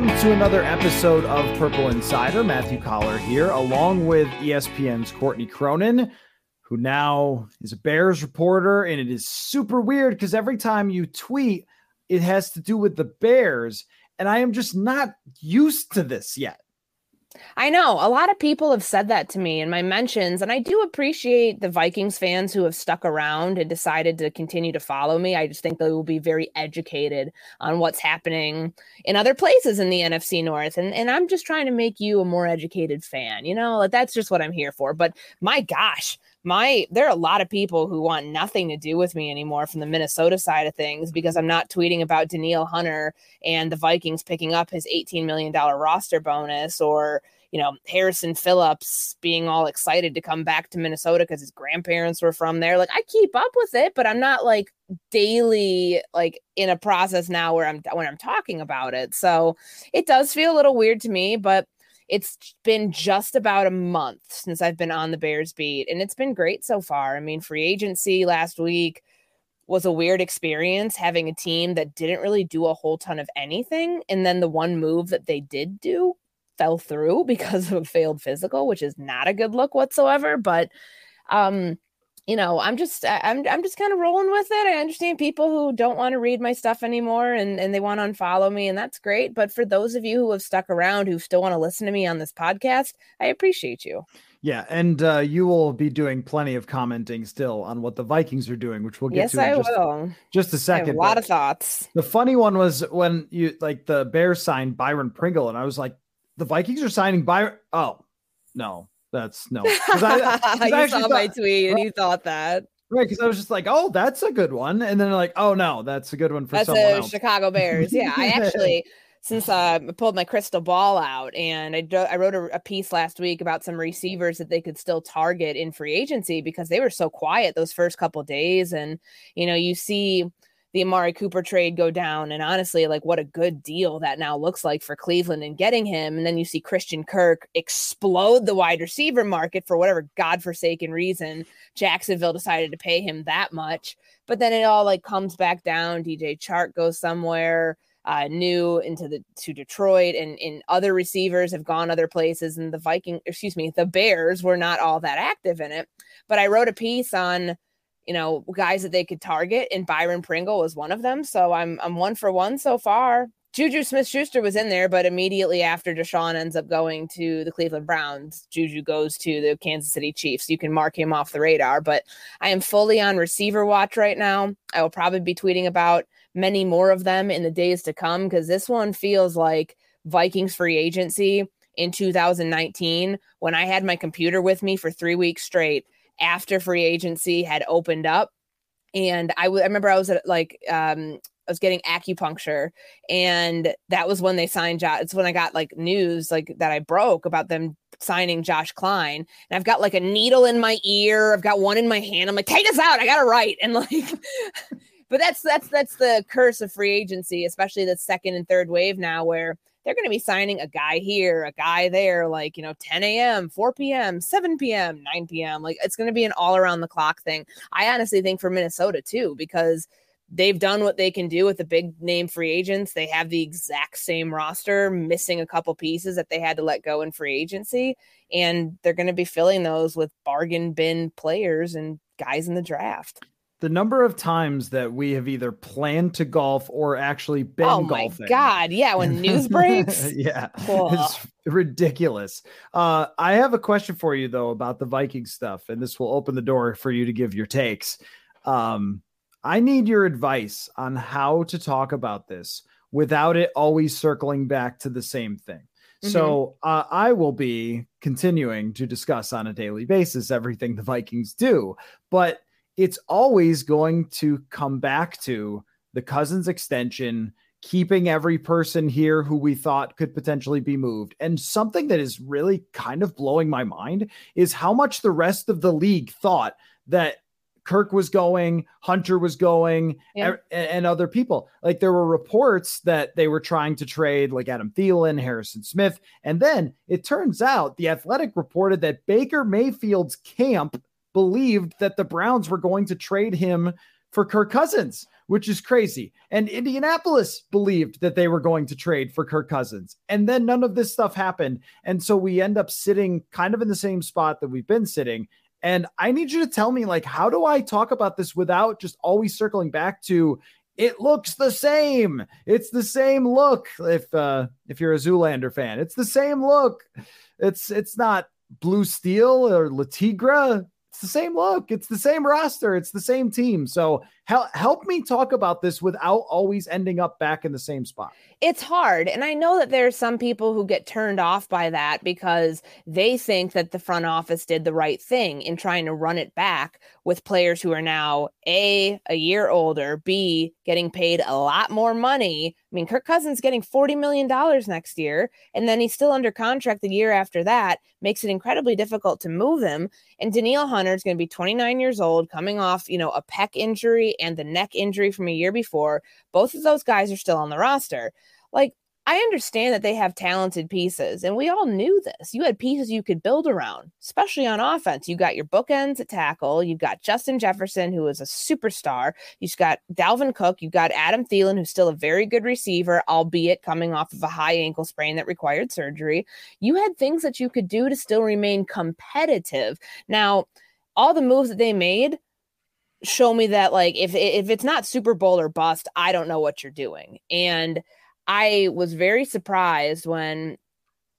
Welcome to another episode of Purple Insider. Matthew Coller here, along with ESPN's Courtney Cronin, who now is a Bears reporter. And it is super weird because every time you tweet, it has to do with the Bears. And I am just not used to this yet. I know a lot of people have said that to me in my mentions, and I do appreciate the Vikings fans who have stuck around and decided to continue to follow me. I just think they will be very educated on what's happening in other places in the NFC North, and and I'm just trying to make you a more educated fan. You know, that's just what I'm here for. But my gosh, my there are a lot of people who want nothing to do with me anymore from the Minnesota side of things because I'm not tweeting about Danielle Hunter and the Vikings picking up his 18 million dollar roster bonus or you know Harrison Phillips being all excited to come back to Minnesota because his grandparents were from there. Like I keep up with it, but I'm not like daily like in a process now where I'm when I'm talking about it. So it does feel a little weird to me, but it's been just about a month since I've been on the Bears beat, and it's been great so far. I mean, free agency last week was a weird experience having a team that didn't really do a whole ton of anything. And then the one move that they did do fell through because of a failed physical, which is not a good look whatsoever. But um, you know, I'm just I'm I'm just kind of rolling with it. I understand people who don't want to read my stuff anymore and and they want to unfollow me and that's great, but for those of you who have stuck around who still want to listen to me on this podcast, I appreciate you. Yeah, and uh, you will be doing plenty of commenting still on what the Vikings are doing, which we'll get yes, to. Yes, I just, will. Just a second. a lot of thoughts. The funny one was when you like the Bears signed Byron Pringle, and I was like, the Vikings are signing Byron. Oh no, that's no. I, you saw thought, my tweet and you thought that. Right, because I was just like, "Oh, that's a good one," and then like, "Oh no, that's a good one for that's someone else." Chicago Bears. Yeah, I actually, since uh, I pulled my crystal ball out and I, I wrote a, a, piece last week about some receivers that they could still target in free agency because they were so quiet those first couple days, and you know, you see the Amari Cooper trade go down. And honestly, like what a good deal that now looks like for Cleveland and getting him. And then you see Christian Kirk explode the wide receiver market for whatever godforsaken reason. Jacksonville decided to pay him that much. But then it all like comes back down. DJ Chark goes somewhere. Uh, new into the to Detroit and in other receivers have gone other places and the Viking excuse me the Bears were not all that active in it but I wrote a piece on you know, guys that they could target, and Byron Pringle was one of them. So I'm I'm one for one so far. Juju Smith Schuster was in there, but immediately after Deshaun ends up going to the Cleveland Browns, Juju goes to the Kansas City Chiefs. You can mark him off the radar, but I am fully on receiver watch right now. I will probably be tweeting about many more of them in the days to come because this one feels like Vikings free agency in 2019 when I had my computer with me for three weeks straight after free agency had opened up. And I, w- I remember I was at like, um, I was getting acupuncture, and that was when they signed Josh. It's when I got like news like that I broke about them signing Josh Kline. And I've got like a needle in my ear. I've got one in my hand. I'm like, take this out. I gotta write. And like, but that's that's that's the curse of free agency, especially the second and third wave now, where they're going to be signing a guy here, a guy there, like, you know, 10 a.m., 4 p.m., 7 p.m., 9 p.m. Like, it's going to be an all around the clock thing. I honestly think for Minnesota, too, because they've done what they can do with the big name free agents. They have the exact same roster, missing a couple pieces that they had to let go in free agency. And they're going to be filling those with bargain bin players and guys in the draft the number of times that we have either planned to golf or actually been golfing. oh golfing. my god yeah when news breaks yeah it's ridiculous uh, i have a question for you though about the viking stuff and this will open the door for you to give your takes um, I need your advice on how to talk about this without it always circling back to the same thing. Mm-hmm. So uh, I will be continuing to discuss on a daily basis everything the Vikings do, but it's always going to come back to the Cousins extension, keeping every person here who we thought could potentially be moved. And something that is really kind of blowing my mind is how much the rest of the league thought that Kirk was going, Hunter was going, yeah. Er, and, and, other people. Like there were reports that they were trying to trade like Adam Thielen, Harrison Smith. And then it turns out the Athletic reported that Baker Mayfield's camp believed that the Browns were going to trade him for Kirk Cousins, which is crazy. And Indianapolis believed that they were going to trade for Kirk Cousins. And then none of this stuff happened. And so we end up sitting kind of in the same spot that we've been sitting. And I need you to tell me, like, how do I talk about this without just always circling back to it looks the same. It's the same look. If uh if you're a Zoolander fan, it's the same look. It's it's not blue steel or Le Tigre the same look. It's the same roster. It's the same team. So help help me talk about this without always ending up back in the same spot. It's hard. And I know that there are some people who get turned off by that because they think that the front office did the right thing in trying to run it back with players who are now A, a year older, B, getting paid a lot more money. I mean, Kirk Cousins getting $40 million next year, and then he's still under contract the year after that, makes it incredibly difficult to move him. And Danielle Hunter is going to be 29 years old, coming off, you know, a pec injury and the neck injury from a year before. Both of those guys are still on the roster. Like, I understand that they have talented pieces, and we all knew this. You had pieces you could build around, especially on offense. You got your bookends at tackle. You've got Justin Jefferson, who is a superstar. You've got Dalvin Cook. You've got Adam Thielen, who's still a very good receiver, albeit coming off of a high ankle sprain that required surgery. You had things that you could do to still remain competitive. Now, all the moves that they made show me that, like, if if it's not Super Bowl or bust, I don't know what you're doing. And I was very surprised when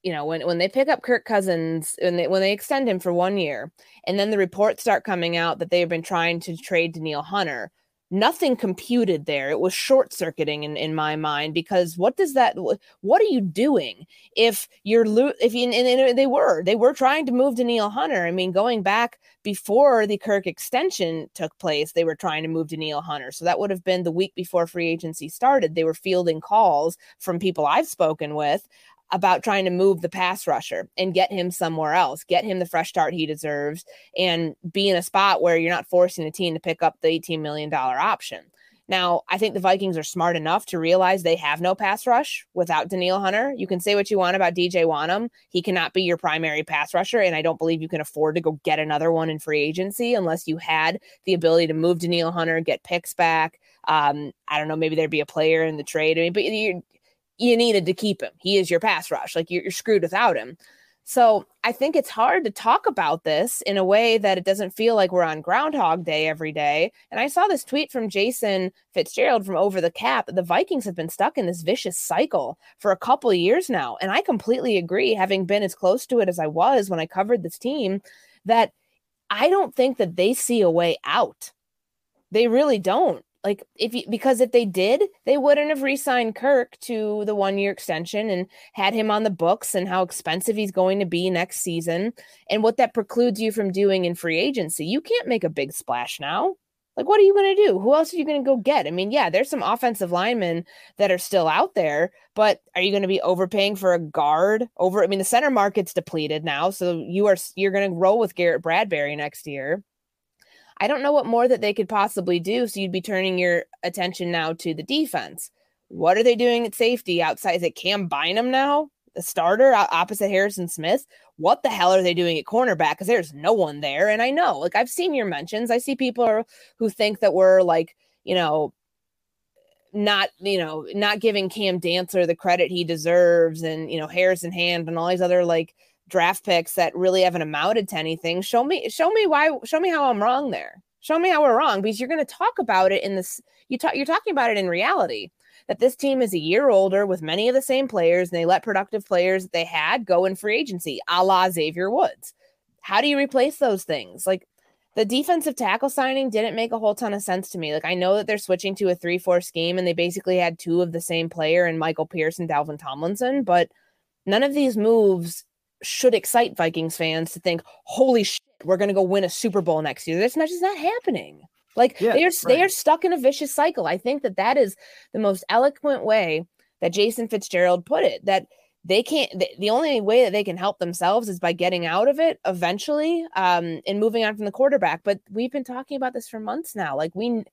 you know when when they pick up Kirk Cousins and they, when they extend him for one year, and then the reports start coming out that they've been trying to trade Danielle Hunter nothing computed there. It was short circuiting in, in my mind because what does that, what are you doing if you're, lo- if you, and, and they were, they were trying to move Danielle Hunter. I mean, going back before the Kirk extension took place, they were trying to move Danielle Hunter. So that would have been the week before free agency started. They were fielding calls from people I've spoken with about trying to move the pass rusher and get him somewhere else, get him the fresh start he deserves, and be in a spot where you're not forcing the team to pick up the $18 million option. Now, I think the Vikings are smart enough to realize they have no pass rush without Danielle Hunter. You can say what you want about DJ Wonnum. He cannot be your primary pass rusher, and I don't believe you can afford to go get another one in free agency unless you had the ability to move Danielle Hunter, get picks back. Um, I don't know, maybe there'd be a player in the trade. I mean, but you you needed to keep him. He is your pass rush. Like you're, you're screwed without him. So I think it's hard to talk about this in a way that it doesn't feel like we're on Groundhog Day every day. And I saw this tweet from Jason Fitzgerald from Over the Cap that the Vikings have been stuck in this vicious cycle for a couple years now. And I completely agree, having been as close to it as I was when I covered this team, that I don't think that they see a way out. They really don't like if you because if they did they wouldn't have re-signed kirk to the one year extension and had him on the books and how expensive he's going to be next season and what that precludes you from doing in free agency. You can't make a big splash now. Like what are you going to do? Who else are you going to go get? I mean yeah there's some offensive linemen that are still out there but are you going to be overpaying for a guard over i mean the center market's depleted now so you are you're going to roll with garrett bradbury next year I don't know what more that they could possibly do. So you'd be turning your attention now to the defense. What are they doing at safety outside? Is it Cam Bynum now, the starter opposite Harrison Smith? What the hell are they doing at cornerback? Because there's no one there. And I know, like, I've seen your mentions. I see people who think that we're like, you know, not you know not giving Cam Dantzler the credit he deserves, and you know Harrison Hand and all these other like draft picks that really haven't amounted to anything. Show me, show me why, show me how I'm wrong there. Show me how we're wrong because you're going to talk about it in this. You talk, you're talking about it in reality that this team is a year older with many of the same players, and they let productive players that they had go in free agency, a la Xavier Woods. How do you replace those things? Like, the defensive tackle signing didn't make a whole ton of sense to me. Like I know that they're switching to a 3-4 scheme and they basically had two of the same player in Michael Pierce and Dalvin Tomlinson, but none of these moves should excite Vikings fans to think, "Holy shit, we're going to go win a Super Bowl next year." That's not just not happening. Like yeah, they're right. they are stuck in a vicious cycle. I think that that is the most eloquent way that Jason Fitzgerald put it. That they can't the, the, only way that they can help themselves is by getting out of it eventually um and moving on from the quarterback but we've been talking about this for months now like we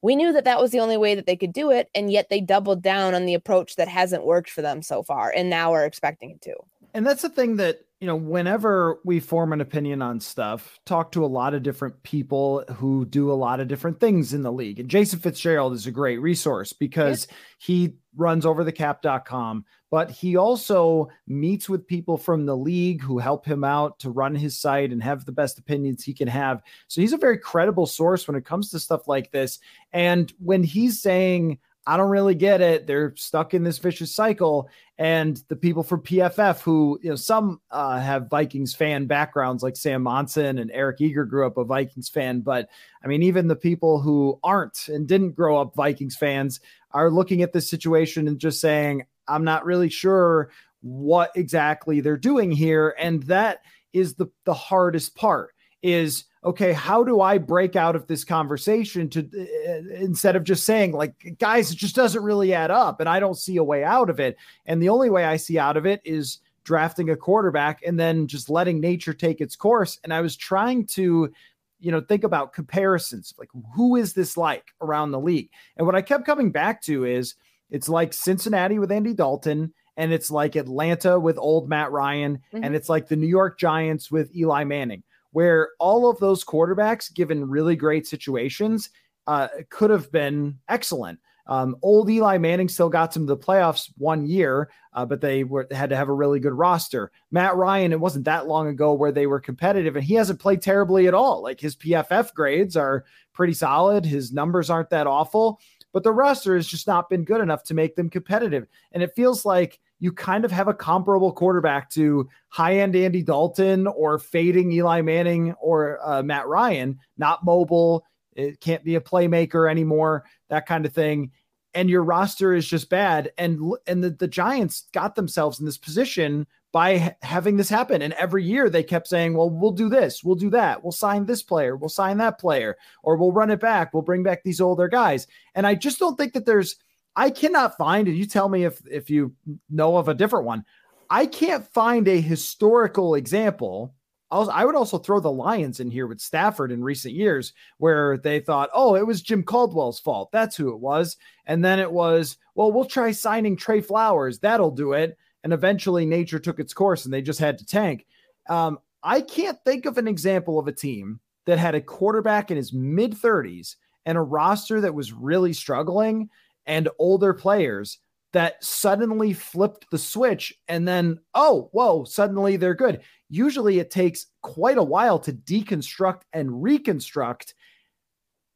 we knew that that was the only way that they could do it and yet they doubled down on the approach that hasn't worked for them so far and now are expecting it to and that's the thing that you know whenever we form an opinion on stuff talk to a lot of different people who do a lot of different things in the league and jason fitzgerald is a great resource because he runs over the cap.com but he also meets with people from the league who help him out to run his site and have the best opinions he can have. So he's a very credible source when it comes to stuff like this. And when he's saying, I don't really get it. They're stuck in this vicious cycle. And the people from PFF, who, you know, some uh, have Vikings fan backgrounds, like Sam Monson and Eric Eager grew up a Vikings fan. But I mean, even the people who aren't and didn't grow up Vikings fans are looking at this situation and just saying, I'm not really sure what exactly they're doing here. And that is the, the hardest part is okay, how do I break out of this conversation to uh, instead of just saying, like, guys, it just doesn't really add up and I don't see a way out of it. And the only way I see out of it is drafting a quarterback and then just letting nature take its course. And I was trying to, you know, think about comparisons like, who is this like around the league? And what I kept coming back to is, it's like Cincinnati with Andy Dalton, and it's like Atlanta with old Matt Ryan, mm-hmm. and it's like the New York Giants with Eli Manning, where all of those quarterbacks, given really great situations, uh, could have been excellent. Um, old Eli Manning still got some to the playoffs one year, uh, but they were had to have a really good roster. Matt Ryan, it wasn't that long ago where they were competitive, and he hasn't played terribly at all. Like his PFF grades are pretty solid, his numbers aren't that awful but the roster has just not been good enough to make them competitive. And it feels like you kind of have a comparable quarterback to high end Andy Dalton or fading Eli Manning or uh, Matt Ryan, not mobile. It can't be a playmaker anymore, that kind of thing. And your roster is just bad. And and the, the Giants got themselves in this position by having this happen. And every year they kept saying, well, we'll do this, we'll do that, we'll sign this player, we'll sign that player, or we'll run it back, we'll bring back these older guys. And I just don't think that there's, I cannot find, and you tell me if if you know of a different one, I can't find a historical example. I would also throw the Lions in here with Stafford in recent years, where they thought, oh, it was Jim Caldwell's fault. That's who it was. And then it was, well, we'll try signing Trey Flowers. That'll do it and eventually nature took its course and they just had to tank. Um, I can't think of an example of a team that had a quarterback in his mid 30s and a roster that was really struggling and older players that suddenly flipped the switch and then, oh, whoa, suddenly they're good. Usually it takes quite a while to deconstruct and reconstruct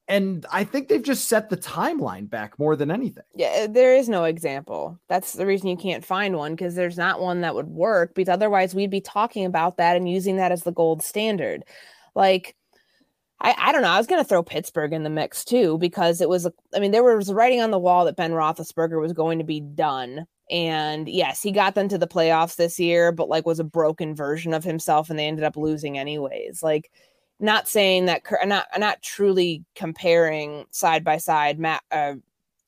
and I think they've just set the timeline back more than anything. Yeah, uh, there is no example. That's the reason you can't find one because there's not one that would work because otherwise we'd be talking about that and using that as the gold standard. Like, I, I don't know. I was going to throw Pittsburgh in the mix too because it was, I mean, there was writing on the wall that Ben Roethlisberger was going to be done. And yes, he got them to the playoffs this year, but like was a broken version of himself and they ended up losing anyways. Like, not saying that not not truly comparing side by side Matt uh,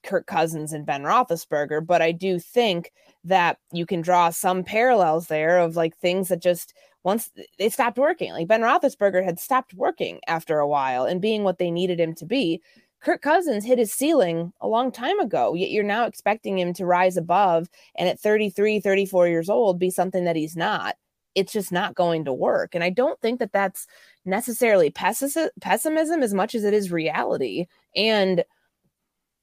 Kirk Cousins and Ben Roethlisberger, but I do think that you can draw some parallels there of like things that just once they stopped working. Like Ben Roethlisberger had stopped working after a while and being what they needed him to be. Kirk Cousins hit his ceiling a long time ago, yet you're now expecting him to rise above and at 33, 34 years old be something that he's not it's just not going to work. And I don't think that that's necessarily pessimism as much as it is reality. And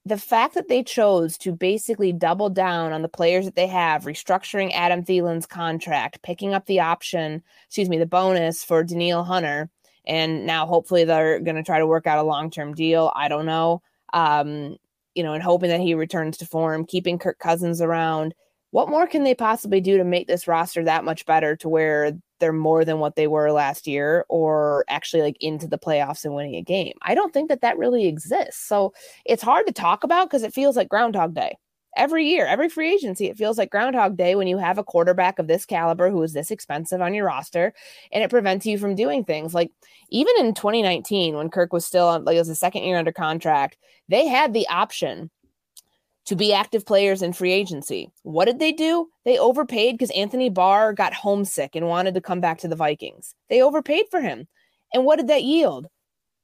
the fact that they chose to basically double down on the players that they have, restructuring Adam Thielen's contract, picking up the option, excuse me, the bonus for Danielle Hunter, and now hopefully they're going to try to work out a long term deal. I don't know. Um, you know, and hoping that he returns to form, keeping Kirk Cousins around what more can they possibly do to make this roster that much better to where they're more than what they were last year or actually like into the playoffs and winning a game. I don't think that that really exists. So it's hard to talk about because it feels like Groundhog Day every year, every free agency, it feels like Groundhog Day when you have a quarterback of this caliber who is this expensive on your roster, and it prevents you from doing things like even in 2019 when Kirk was still on, like it was the second year under contract, they had the option to be active players in free agency. What did they do? They overpaid because Anthony Barr got homesick and wanted to come back to the Vikings. They overpaid for him. And what did that yield?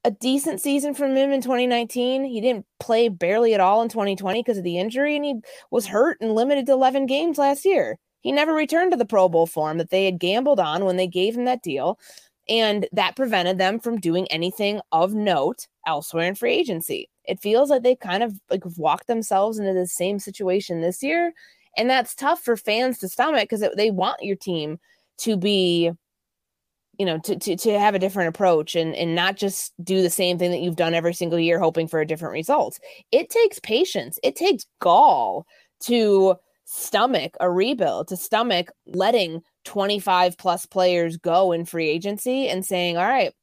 a decent season from him in 2019. He didn't play barely at all in 2020 because of the injury, and he was hurt and limited to 11 games last year. He never returned to the Pro Bowl form that they had gambled on when they gave him that deal. And that prevented them from doing anything of note elsewhere in free agency. It feels like they kind of like walked themselves into the same situation this year. And that's tough for fans to stomach because they want your team to be you know to, to to have a different approach and and not just do the same thing that you've done every single year hoping for a different result it takes patience it takes gall to stomach a rebuild to stomach letting 25 plus players go in free agency and saying all right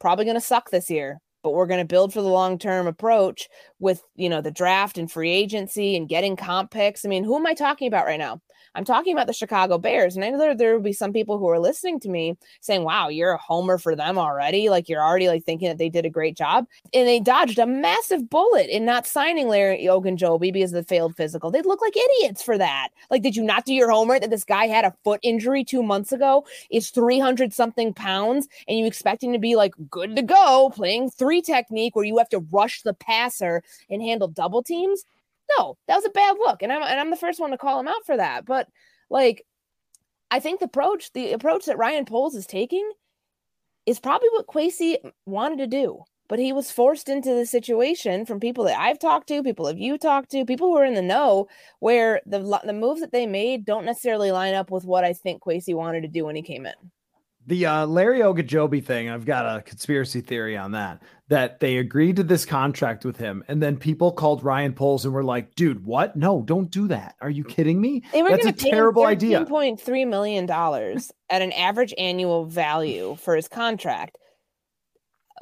probably going to suck this year but we're going to build for the long term approach with you know the draft and free agency and getting comp picks. I mean who am i talking about right now I'm talking about the Chicago Bears. And I know there, there will be some people who are listening to me saying, wow, you're a homer for them already. Like you're already like thinking that they did a great job. And they dodged a massive bullet in not signing Larry Ogunjobi because of the failed physical. They look like idiots for that. Like, did you not do your homework that this guy had a foot injury two months ago, is 300 something pounds, and you expect him to be like good to go playing three technique where you have to rush the passer and handle double teams? No, that was a bad look, and I'm and I'm the first one to call him out for that. But like, I think the approach the approach that Ryan Poles is taking is probably what Kwesi wanted to do, but he was forced into the situation from people that I've talked to, people that you talked to, people who are in the know, where the the moves that they made don't necessarily line up with what I think Kwesi wanted to do when he came in. The uh, Larry Ogunjobi thing, I've got a conspiracy theory on that. That they agreed to this contract with him, and then people called Ryan Poles and were like, "Dude, what? No, don't do that. Are you kidding me? They were That's a terrible idea." Point three million dollars at an average annual value for his contract.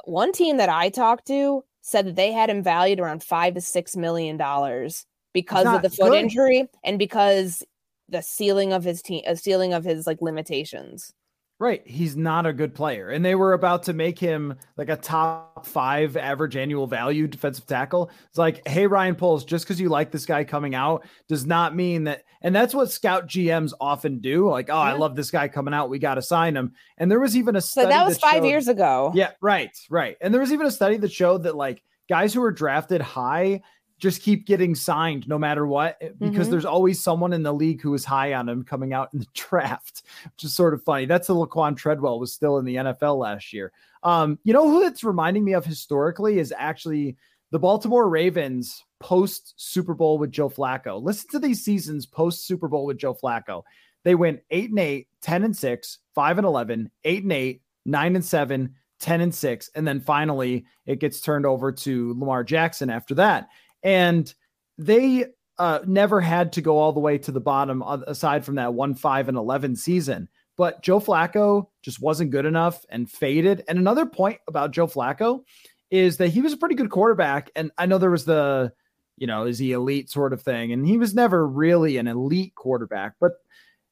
One team that I talked to said that they had him valued around five to six million dollars because of the foot good. injury and because the ceiling of his team, a uh, ceiling of his like limitations. Right. He's not a good player. And they were about to make him like a top five average annual value defensive tackle. It's like, hey, Ryan Poles, just because you like this guy coming out does not mean that. And that's what scout GMs often do. Like, oh, yeah. I love this guy coming out. We got to sign him. And there was even a study. So that was that five showed, years ago. Yeah. Right. Right. And there was even a study that showed that like guys who were drafted high just keep getting signed no matter what eh, because mm-hmm. there's always someone in the league who is high on him coming out in the draft, which is sort of funny. That's the Laquan Treadwell was still in the NFL last year. Um, you know who it's reminding me of historically is actually the Baltimore Ravens post Super Bowl with Joe Flacco. Listen to these seasons post Super Bowl with Joe Flacco. They went 8 and 8, 10 and 6, 5 and 11, 8 and 8, 9 and 7, 10 and 6, and then finally it gets turned over to Lamar Jackson after that. And they uh, never had to go all the way to the bottom aside from that 1 5 and 11 season. But Joe Flacco just wasn't good enough and faded. And another point about Joe Flacco is that he was a pretty good quarterback. And I know there was the, you know, is he elite sort of thing. And he was never really an elite quarterback. But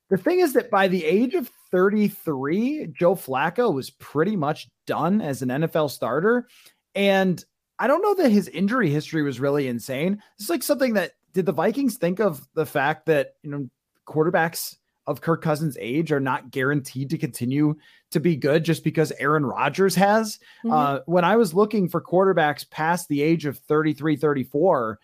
the thing is that by the age of 33, Joe Flacco was pretty much done as an NFL starter. And I don't know that his injury history was really insane. It's like something that did the Vikings think of the fact that, you know, quarterbacks of Kirk Cousins' age are not guaranteed to continue to be good just because Aaron Rodgers has. Mm-hmm. Uh, when I was looking for quarterbacks past the age of 33, 34,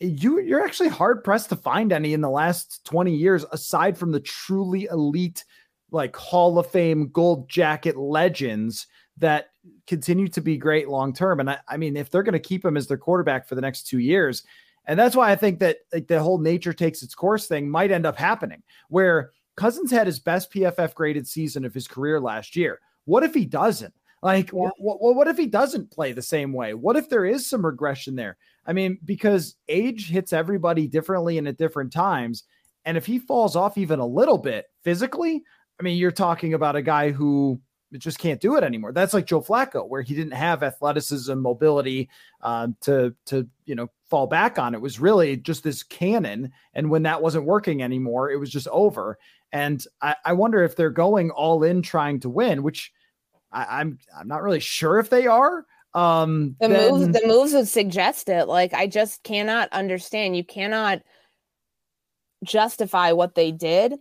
you you're actually hard pressed to find any in the last 20 years aside from the truly elite like Hall of Fame gold jacket legends that continue to be great long term. And I, I, mean, if they're going to keep him as their quarterback for the next two years, and that's why I think that like the whole nature takes its course thing might end up happening, where Cousins had his best PFF graded season of his career last year. What if he doesn't? Like, yeah. what, what, what if he doesn't play the same way? What if there is some regression there? I mean, because age hits everybody differently and at different times. And if he falls off even a little bit physically, I mean, you're talking about a guy who just can't do it anymore. That's like Joe Flacco, where he didn't have athleticism, mobility um, to to you know fall back on. It was really just this cannon, and when that wasn't working anymore, it was just over. And I, I wonder if they're going all in trying to win, which I, I'm I'm not really sure if they are. Um, the then, moves the moves would suggest it. Like I just cannot understand. You cannot justify what they did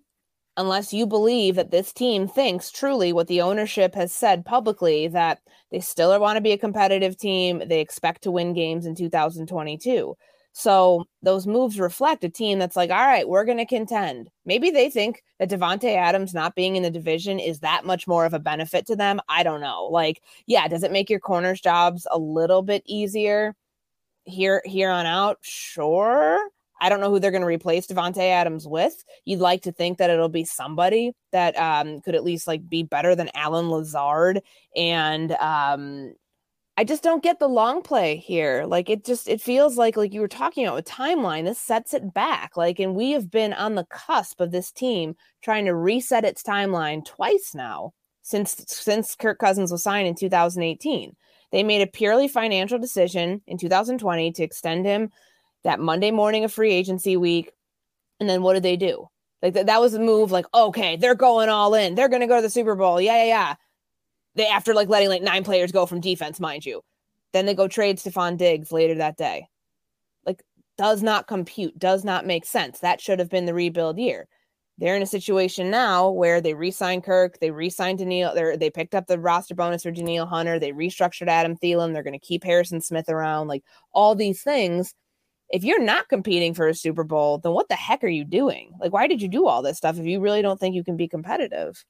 unless you believe that this team thinks truly what the ownership has said publicly that they still want to be a competitive team. They expect to win games in 2022. So those moves reflect a team that's like, all right, we're going to contend. Maybe they think that Davante Adams not being in the division is that much more of a benefit to them. I don't know. Like, yeah, does it make your corners jobs a little bit easier here here on out? Sure. I don't know who they're going to replace Davante Adams with. You'd like to think that it'll be somebody that um, could at least like be better than Allen Lazard. And um, I just don't get the long play here. Like it just it feels like like you were talking about with timeline. This sets it back. Like, and we have been on the cusp of this team trying to reset its timeline twice now since since Kirk Cousins was signed in 2018. They made a purely financial decision in 2020 to extend him that Monday morning of free agency week. And then what did they do? Like th- that was a move like, okay, they're going all in. They're going to go to the Super Bowl. Yeah, yeah, yeah. They after like letting like nine players go from defense, mind you. Then they go trade Stefon Diggs later that day. Like does not compute, does not make sense. That should have been the rebuild year. They're in a situation now where they re-signed Kirk, they re-signed Danielle, they they picked up the roster bonus for Danielle Hunter, they restructured Adam Thielen, they're going to keep Harrison Smith around, like all these things if you're not competing for a Super Bowl, then what the heck are you doing? Like, why did you do all this stuff if you really don't think you can be competitive?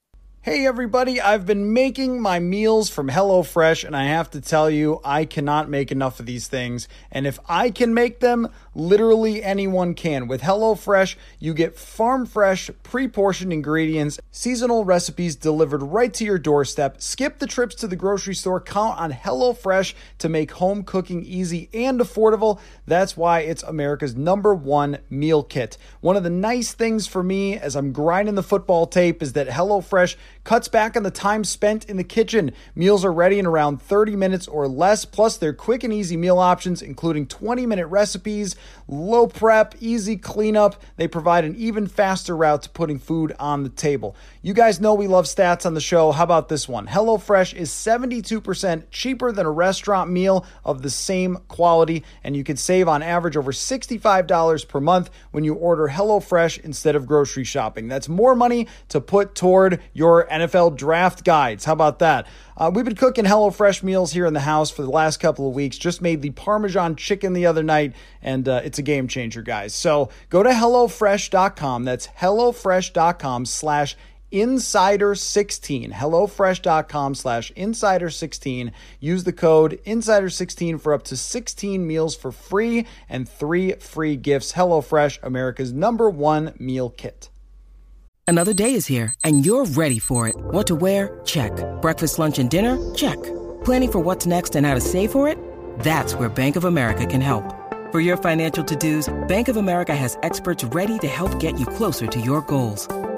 Hey everybody, I've been making my meals from HelloFresh and I have to tell you, I cannot make enough of these things. And if I can make them, literally anyone can. With HelloFresh, you get farm fresh, pre portioned ingredients, seasonal recipes delivered right to your doorstep. Skip the trips to the grocery store, count on HelloFresh to make home cooking easy and affordable. That's why it's America's number one meal kit. One of the nice things for me as I'm grinding the football tape is that HelloFresh cuts back on the time spent in the kitchen. Meals are ready in around 30 minutes or less, plus their quick and easy meal options, including 20 minute recipes, low prep, easy cleanup. They provide an even faster route to putting food on the table. You guys know we love stats on the show. How about this one? HelloFresh is 72% cheaper than a restaurant meal of the same quality, and you can save on average over $65 per month when you order HelloFresh instead of grocery shopping. That's more money to put toward your NFL draft guides. How about that? Uh, we've been cooking HelloFresh meals here in the house for the last couple of weeks. Just made the Parmesan chicken the other night, and uh, it's a game changer, guys. So go to HelloFresh.com. That's HelloFresh.com slash insider16 hellofresh.com slash insider16 use the code insider16 for up to 16 meals for free and three free gifts. Hellofresh america's number one meal kit. Another day is here and you're ready for it. What to wear? Check. Breakfast lunch and dinner? Check. Planning for what's next and how to save for it? That's where bank of america can help. For your financial to-dos bank of america has experts ready to help get you closer to your goals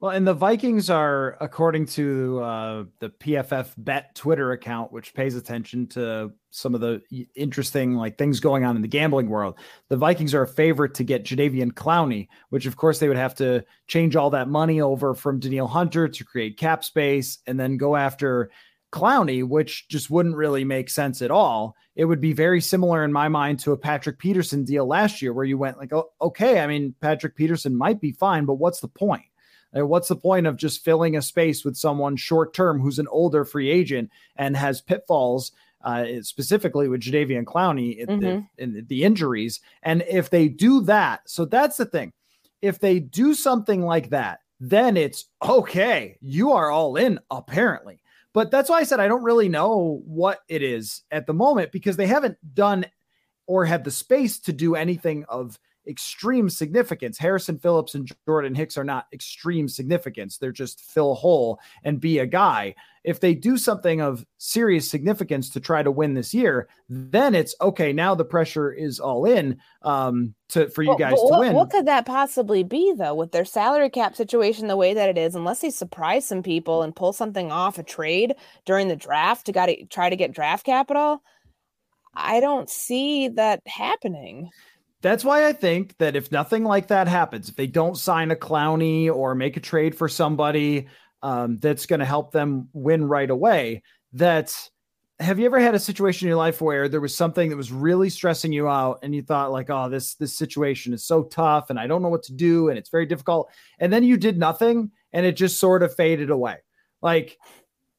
Well, and the Vikings are, according to uh, the PFF Bet Twitter account, which pays attention to some of the interesting like things going on in the gambling world. The Vikings are a favorite to get Jadeveon Clowney, which of course they would have to change all that money over from Danielle Hunter to create cap space and then go after Clowney, which just wouldn't really make sense at all. It would be very similar in my mind to a Patrick Peterson deal last year where you went like, oh, okay, I mean, Patrick Peterson might be fine, but what's the point? Like, what's the point of just filling a space with someone short term who's an older free agent and has pitfalls uh, specifically with Jadeveon Clowney mm-hmm. the, in the injuries. And if they do that, so that's the thing. If they do something like that, then it's okay. You are all in, apparently. But that's why I said I don't really know what it is at the moment because they haven't done or had the space to do anything of extreme significance. Harrison Phillips and Jordan Hicks are not extreme significance. They're just fill a hole and be a guy. If they do something of serious significance to try to win this year, then it's okay. Now the pressure is all in um, to for you guys to win. What could that possibly be though, with their salary cap situation the way that it is? Unless they surprise some people and pull something off a trade during the draft to got to try to get draft capital. I don't see that happening. That's why I think that if nothing like that happens, if they don't sign a Clowney or make a trade for somebody um, that's going to help them win right away, that have you ever had a situation in your life where there was something that was really stressing you out and you thought like, oh, this this situation is so tough and I don't know what to do and it's very difficult, and then you did nothing and it just sort of faded away. Like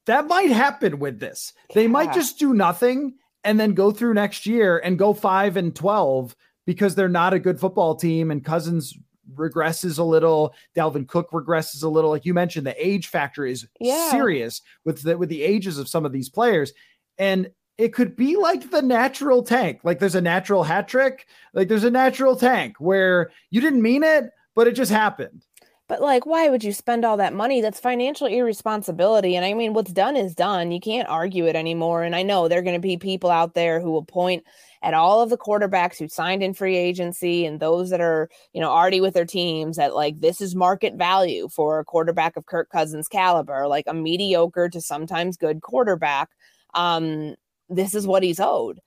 that might happen with this. They might just do nothing and then go through next year and go 5 and 12 because they're not a good football team and Cousins regresses a little, Dalvin Cook regresses a little. Like you mentioned, the age factor is yeah. serious with the with the ages of some of these players. And it could be like the natural tank. Like there's a natural hat trick, like there's a natural tank where you didn't mean it, but it just happened. But like, why would you spend all that money? That's financial irresponsibility. And I mean, what's done is done. You can't argue it anymore. And I know there are going to be people out there who will point at all of the quarterbacks who signed in free agency and those that are, you know, already with their teams that like this is market value for a quarterback of Kirk Cousins caliber, like a mediocre to sometimes good quarterback. Um, this is what he's owed.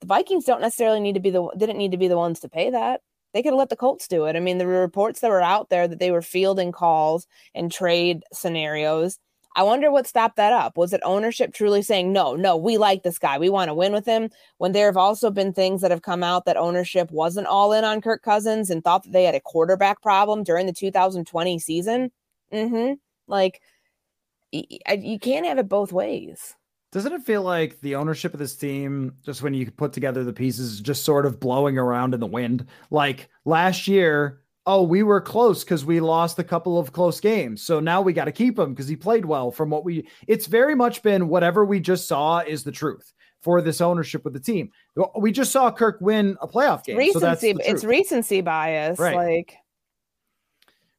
The Vikings don't necessarily need to be the didn't need to be the ones to pay that they could have let the Colts do it. I mean, the reports that were out there that they were fielding calls and trade scenarios. I wonder what stopped that up. Was it ownership truly saying, no, no, we like this guy. We want to win with him? When there have also been things that have come out that ownership wasn't all in on Kirk Cousins and thought that they had a quarterback problem during the 2020 season. Mm-hmm. Like, you can't have it both ways. Doesn't it feel like the ownership of this team, just when you put together the pieces, just sort of blowing around in the wind? Like last year, oh, we were close because we lost a couple of close games. So now we got to keep him because he played well from what we, it's very much been whatever we just saw is the truth for this ownership with the team. We just saw Kirk win a playoff game. Recency, so it's recency bias. Right. Like,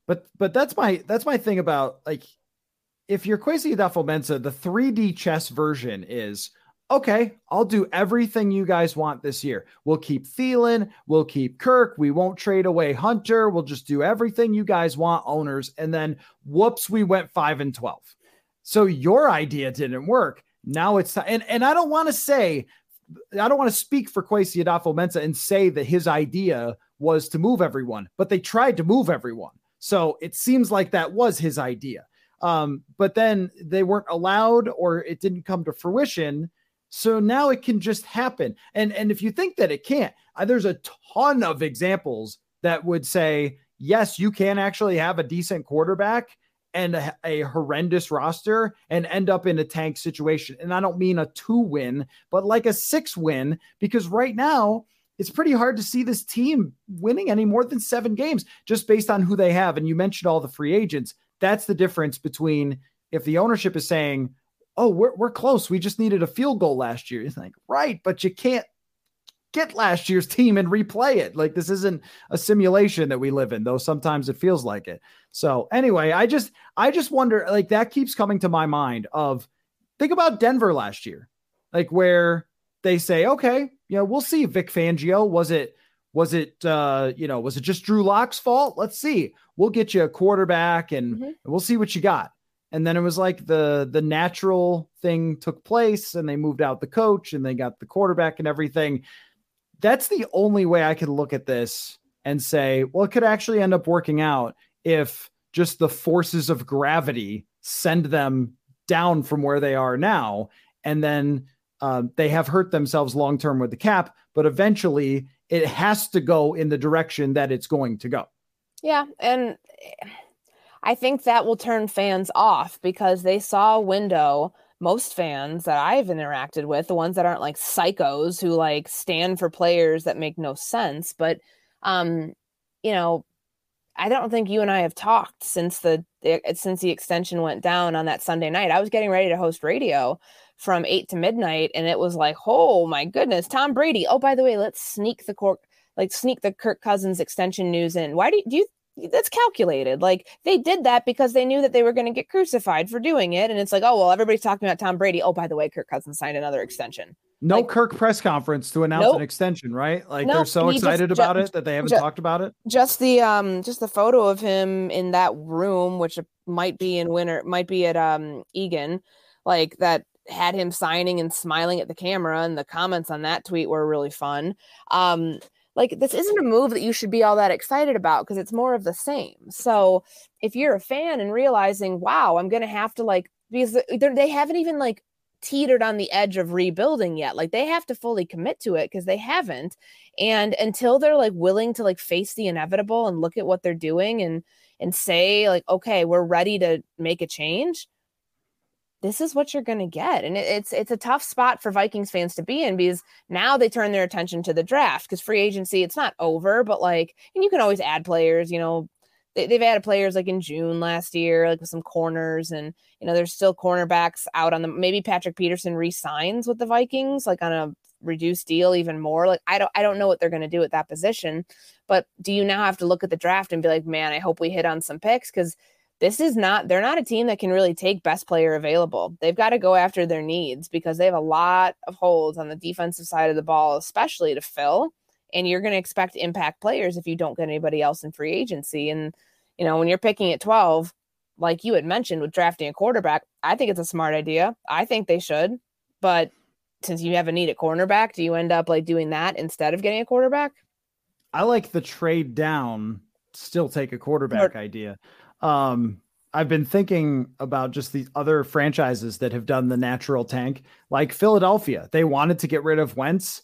but, but that's my, that's my thing about like, if you're Kwesi Adofo-Mensah, the 3D chess version is okay, I'll do everything you guys want this year. We'll keep Thielen, we'll keep Kirk, we won't trade away Hunter, we'll just do everything you guys want, owners. And then whoops, we went 5 and 12. So your idea didn't work. Now it's and and I don't want to say I don't want to speak for Kwesi Adofo-Mensah and say that his idea was to move everyone, but they tried to move everyone. So it seems like that was his idea. Um, but then they weren't allowed or it didn't come to fruition. So now it can just happen. And and if you think that it can't, uh, there's a ton of examples that would say, yes, you can actually have a decent quarterback and a, a, horrendous roster and end up in a tank situation. And I don't mean a two win, but like a six win, because right now it's pretty hard to see this team winning any more than seven games just based on who they have. And you mentioned all the free agents. That's the difference between if the ownership is saying, "Oh, we're we're close. We just needed a field goal last year." It's like, right, but you can't get last year's team and replay it. Like this isn't a simulation that we live in, though sometimes it feels like it. So anyway, I just I just wonder like that keeps coming to my mind of think about Denver last year. Like where they say, okay, you know, we'll see Vic Fangio. Was it was it uh, you know, was it just Drew Lock's fault? Let's see. We'll get you a quarterback and mm-hmm. we'll see what you got. And then it was like the the natural thing took place and they moved out the coach and they got the quarterback and everything. That's the only way I could look at this and say, well, it could actually end up working out if just the forces of gravity send them down from where they are now. And then uh, they have hurt themselves long term with the cap, but eventually it has to go in the direction that it's going to go. Yeah. And I think that will turn fans off because they saw a window. Most fans that I've interacted with, the ones that aren't like psychos who like stand for players that make no sense, but um, you know, I don't think you and I have talked since the since the extension went down on that Sunday night. I was getting ready to host radio from eight to midnight, and it was like, oh my goodness, Tom Brady. Oh, by the way, let's sneak the cork, like sneak the Kirk Cousins extension news in. Why do you, do you that's calculated. Like they did that because they knew that they were going to get crucified for doing it. And it's like, oh, well, everybody's talking about Tom Brady. Oh, by the way, Kirk Cousins signed another extension. No like, Kirk press conference to announce nope. an extension, right? Like nope, they're so excited just, about it that they haven't just, talked about it. Just the um just the photo of him in that room, which might be in winter, might be at um Eagan, like that had him signing and smiling at the camera and the comments on that tweet were really fun. Um like this isn't a move that you should be all that excited about because it's more of the same. So if you're a fan and realizing, wow, I'm to have to like because they haven't even like teetered on the edge of rebuilding yet. Like they have to fully commit to it because they haven't. And until they're like willing to like face the inevitable and look at what they're doing and and say like, okay, we're ready to make a change, this is what you're going to get and it's it's a tough spot for vikings fans to be in because now they turn their attention to the draft because free agency it's not over but like and you can always add players you know they, they've added players like in june last year like with some corners and you know there's still cornerbacks out on the maybe patrick peterson resigns with the vikings like on a reduced deal even more like i don't i don't know what they're going to do at that position but do you now have to look at the draft and be like man i hope we hit on some picks because this is not they're not a team that can really take best player available. They've got to go after their needs because they have a lot of holes on the defensive side of the ball, especially to fill. And you're going to expect impact players if you don't get anybody else in free agency. And you know, when you're picking at 12, like you had mentioned with drafting a quarterback, I think it's a smart idea. I think they should. But since you have a need at cornerback, do you end up like doing that instead of getting a quarterback? I like the trade down, still take a quarterback or, idea. Um, I've been thinking about just the other franchises that have done the natural tank, like Philadelphia. They wanted to get rid of Wentz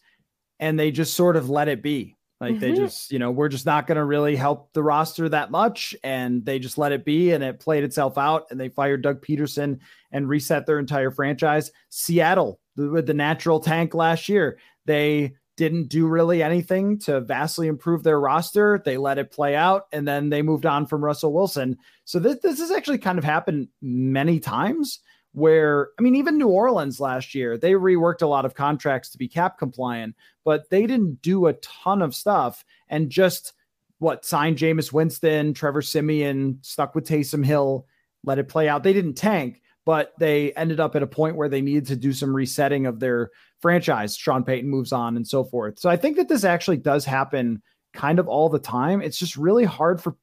and they just sort of let it be. Like mm-hmm. they just, you know, we're just not going to really help the roster that much. And they just let it be. And it played itself out. And they fired Doug Pederson and reset their entire franchise. Seattle, with the natural tank last year, they didn't do really anything to vastly improve their roster. They let it play out and then they moved on from Russell Wilson. So this, this has actually kind of happened many times where, I mean, even New Orleans last year, they reworked a lot of contracts to be cap compliant, but they didn't do a ton of stuff and just what signed Jameis Winston, Trevor Siemian, stuck with Taysom Hill, let it play out. They didn't tank, but they ended up at a point where they needed to do some resetting of their franchise. Sean Payton moves on and so forth. So I think that this actually does happen kind of all the time. It's just really hard for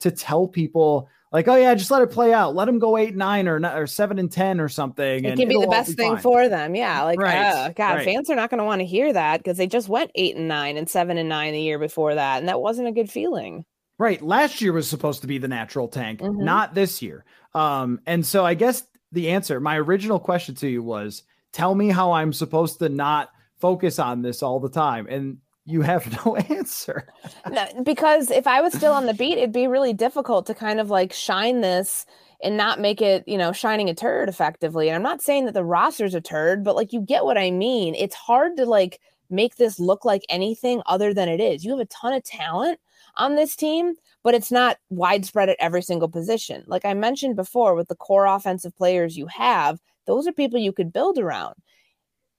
to tell people like, oh yeah, just let it play out. Let them go eight, nine, or or seven and ten or something. It can be the best be thing fine. for them. Yeah, like right. Uh, God, right. fans are not going to want to hear that because they just went eight and nine and seven and nine the year before that, and that wasn't a good feeling. Right. Last year was supposed to be the natural tank, mm-hmm. not this year. Um, and so I guess the answer, my original question to you was, tell me how I'm supposed to not focus on this all the time. And you have no answer. no, because if I was still on the beat, it'd be really difficult to kind of like shine this and not make it, you know, shining a turd effectively. And I'm not saying that the roster's a turd, but like you get what I mean. It's hard to like make this look like anything other than it is. You have a ton of talent on this team, but it's not widespread at every single position. Like I mentioned before, with the core offensive players you have, those are people you could build around.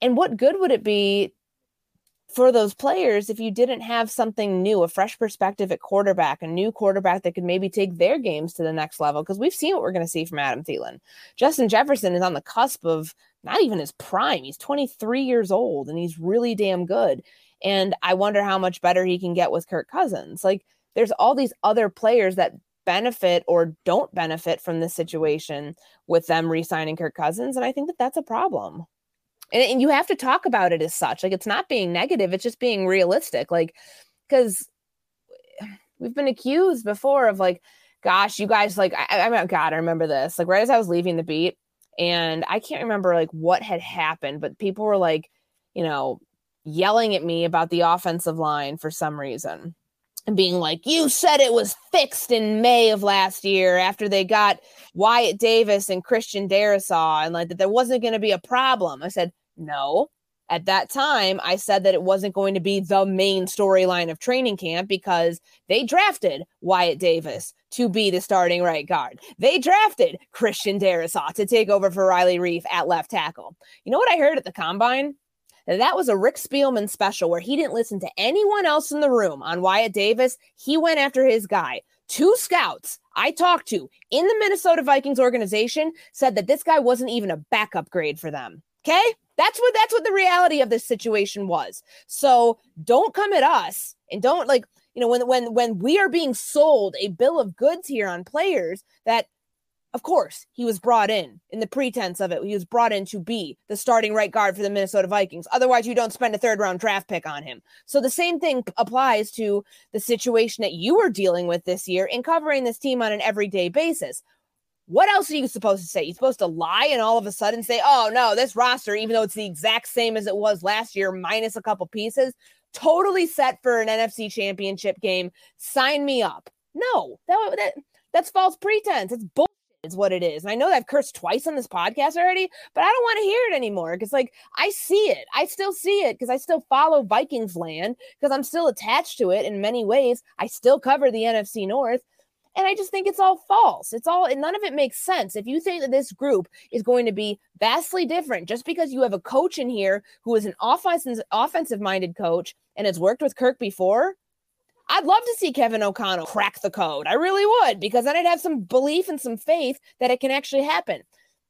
And what good would it be for those players if you didn't have something new, a fresh perspective at quarterback, a new quarterback that could maybe take their games to the next level? Because we've seen what we're going to see from Adam Thielen. Justin Jefferson is on the cusp of not even his prime. He's 23 years old and he's really damn good. And I wonder how much better he can get with Kirk Cousins. Like, there's all these other players that benefit or don't benefit from this situation with them re-signing Kirk Cousins, and I think that that's a problem. And, and you have to talk about it as such. Like it's not being negative; it's just being realistic. Like because we've been accused before of like, gosh, you guys like, I, I God, I remember this. Like right as I was leaving the beat, and I can't remember like what had happened, but people were like, you know, yelling at me about the offensive line for some reason and being like, You said it was fixed in May of last year after they got Wyatt Davis and Christian Darrisaw and like that there wasn't going to be a problem. I said, No. At that time, I said that it wasn't going to be the main storyline of training camp because they drafted Wyatt Davis to be the starting right guard. They drafted Christian Darrisaw to take over for Riley Reiff at left tackle. You know what I heard at the combine? That was a Rick Spielman special where he didn't listen to anyone else in the room on Wyatt Davis. He went after his guy. Two scouts I talked to in the Minnesota Vikings organization said that this guy wasn't even a backup grade for them. Okay? That's what that's what the reality of this situation was. So don't come at us and don't like you know when when when we are being sold a bill of goods here on players that of course, he was brought in in the pretense of it. He was brought in to be the starting right guard for the Minnesota Vikings. Otherwise, you don't spend a third round draft pick on him. So the same thing applies to the situation that you are dealing with this year in covering this team on an everyday basis. What else are you supposed to say? You're supposed to lie and all of a sudden say, oh, no, this roster, even though it's the exact same as it was last year, minus a couple pieces, totally set for an NFC championship game. Sign me up. No, that, that that's false pretense. It's bull is what it is. And I know I've cursed twice on this podcast already, but I don't want to hear it anymore because, like, I see it. I still see it because I still follow Vikings land because I'm still attached to it in many ways. I still cover the NFC North. And I just think it's all false. It's all, none of it makes sense. If you think that this group is going to be vastly different just because you have a coach in here who is an offensive minded coach and has worked with Kirk before, I'd love to see Kevin O'Connell crack the code. I really would, because then I'd have some belief and some faith that it can actually happen.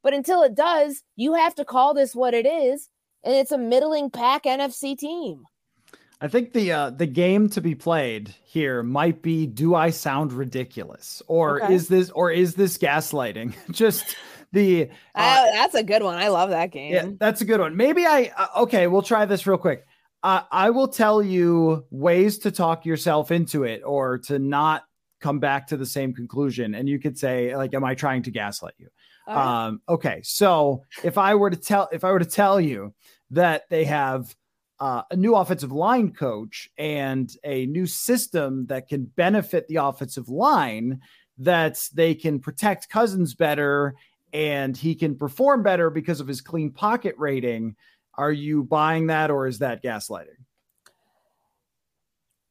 But until it does, you have to call this what it is, and it's a middling pack NFC team. I think the uh, the game to be played here might be: Do I sound ridiculous, or okay. is this or is this gaslighting? Just the uh, that's a good one. I love that game. Yeah, that's a good one. Maybe I uh, okay. We'll try this real quick. I will tell you ways to talk yourself into it or to not come back to the same conclusion. And you could say, like, am I trying to gaslight you? Right. Um, okay. So if I were to tell, if I were to tell you that they have uh, a new offensive line coach and a new system that can benefit the offensive line, that they can protect Cousins better and he can perform better because of his clean pocket rating are you buying that or is that gaslighting?